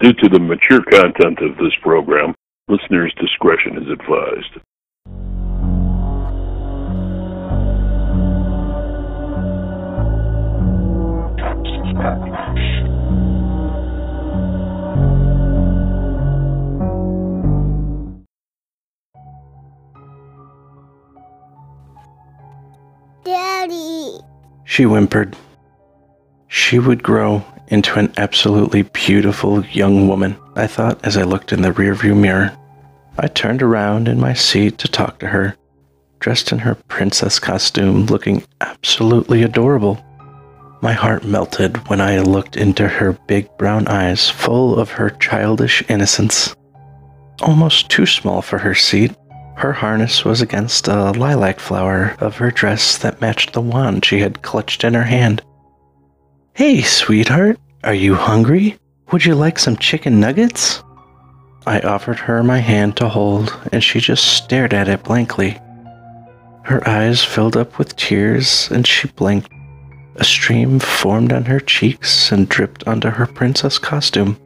Due to the mature content of this program, listeners' discretion is advised. Daddy. She whimpered. She would grow into an absolutely beautiful young woman, I thought as I looked in the rearview mirror. I turned around in my seat to talk to her, dressed in her princess costume, looking absolutely adorable. My heart melted when I looked into her big brown eyes, full of her childish innocence. Almost too small for her seat, her harness was against a lilac flower of her dress that matched the wand she had clutched in her hand. Hey, sweetheart, are you hungry? Would you like some chicken nuggets? I offered her my hand to hold, and she just stared at it blankly. Her eyes filled up with tears, and she blinked. A stream formed on her cheeks and dripped onto her princess costume.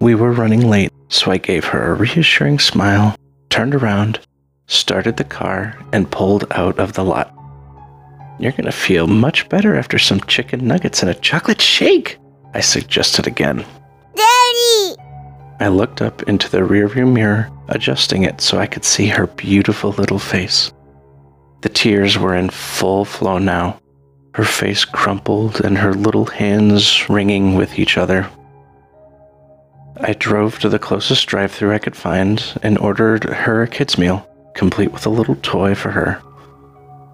We were running late, so I gave her a reassuring smile, turned around, started the car, and pulled out of the lot. You're going to feel much better after some chicken nuggets and a chocolate shake, I suggested again. Daddy! I looked up into the rearview mirror, adjusting it so I could see her beautiful little face. The tears were in full flow now, her face crumpled and her little hands wringing with each other. I drove to the closest drive through I could find and ordered her a kid's meal, complete with a little toy for her.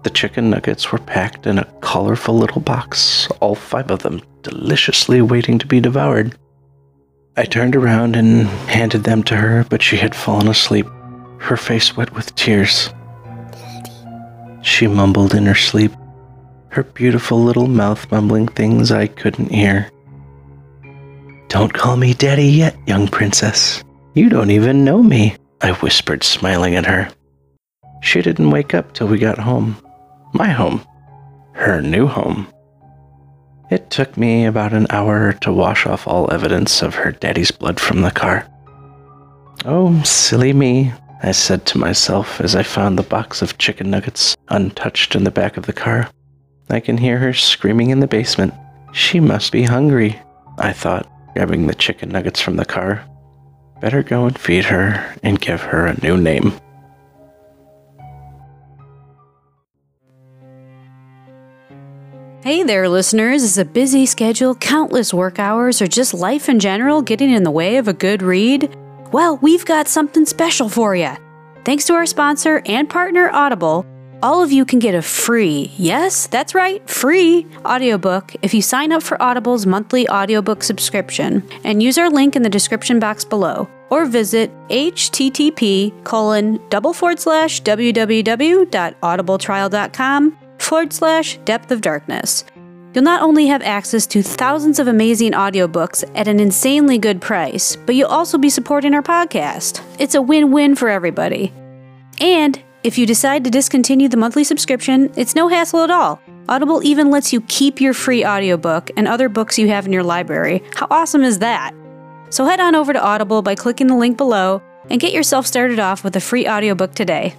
The chicken nuggets were packed in a colorful little box, all five of them deliciously waiting to be devoured. I turned around and handed them to her, but she had fallen asleep, her face wet with tears. She mumbled in her sleep, her beautiful little mouth mumbling things I couldn't hear. Don't call me daddy yet, young princess. You don't even know me, I whispered, smiling at her. She didn't wake up till we got home. My home. Her new home. It took me about an hour to wash off all evidence of her daddy's blood from the car. Oh, silly me, I said to myself as I found the box of chicken nuggets untouched in the back of the car. I can hear her screaming in the basement. She must be hungry, I thought, grabbing the chicken nuggets from the car. Better go and feed her and give her a new name. Hey there, listeners. Is a busy schedule, countless work hours, or just life in general getting in the way of a good read? Well, we've got something special for you. Thanks to our sponsor and partner, Audible, all of you can get a free, yes, that's right, free audiobook if you sign up for Audible's monthly audiobook subscription and use our link in the description box below or visit http colon double forward slash www.audibletrial.com forward slash depth of darkness. You'll not only have access to thousands of amazing audiobooks at an insanely good price, but you'll also be supporting our podcast. It's a win win for everybody. And if you decide to discontinue the monthly subscription, it's no hassle at all. Audible even lets you keep your free audiobook and other books you have in your library. How awesome is that? So head on over to Audible by clicking the link below and get yourself started off with a free audiobook today.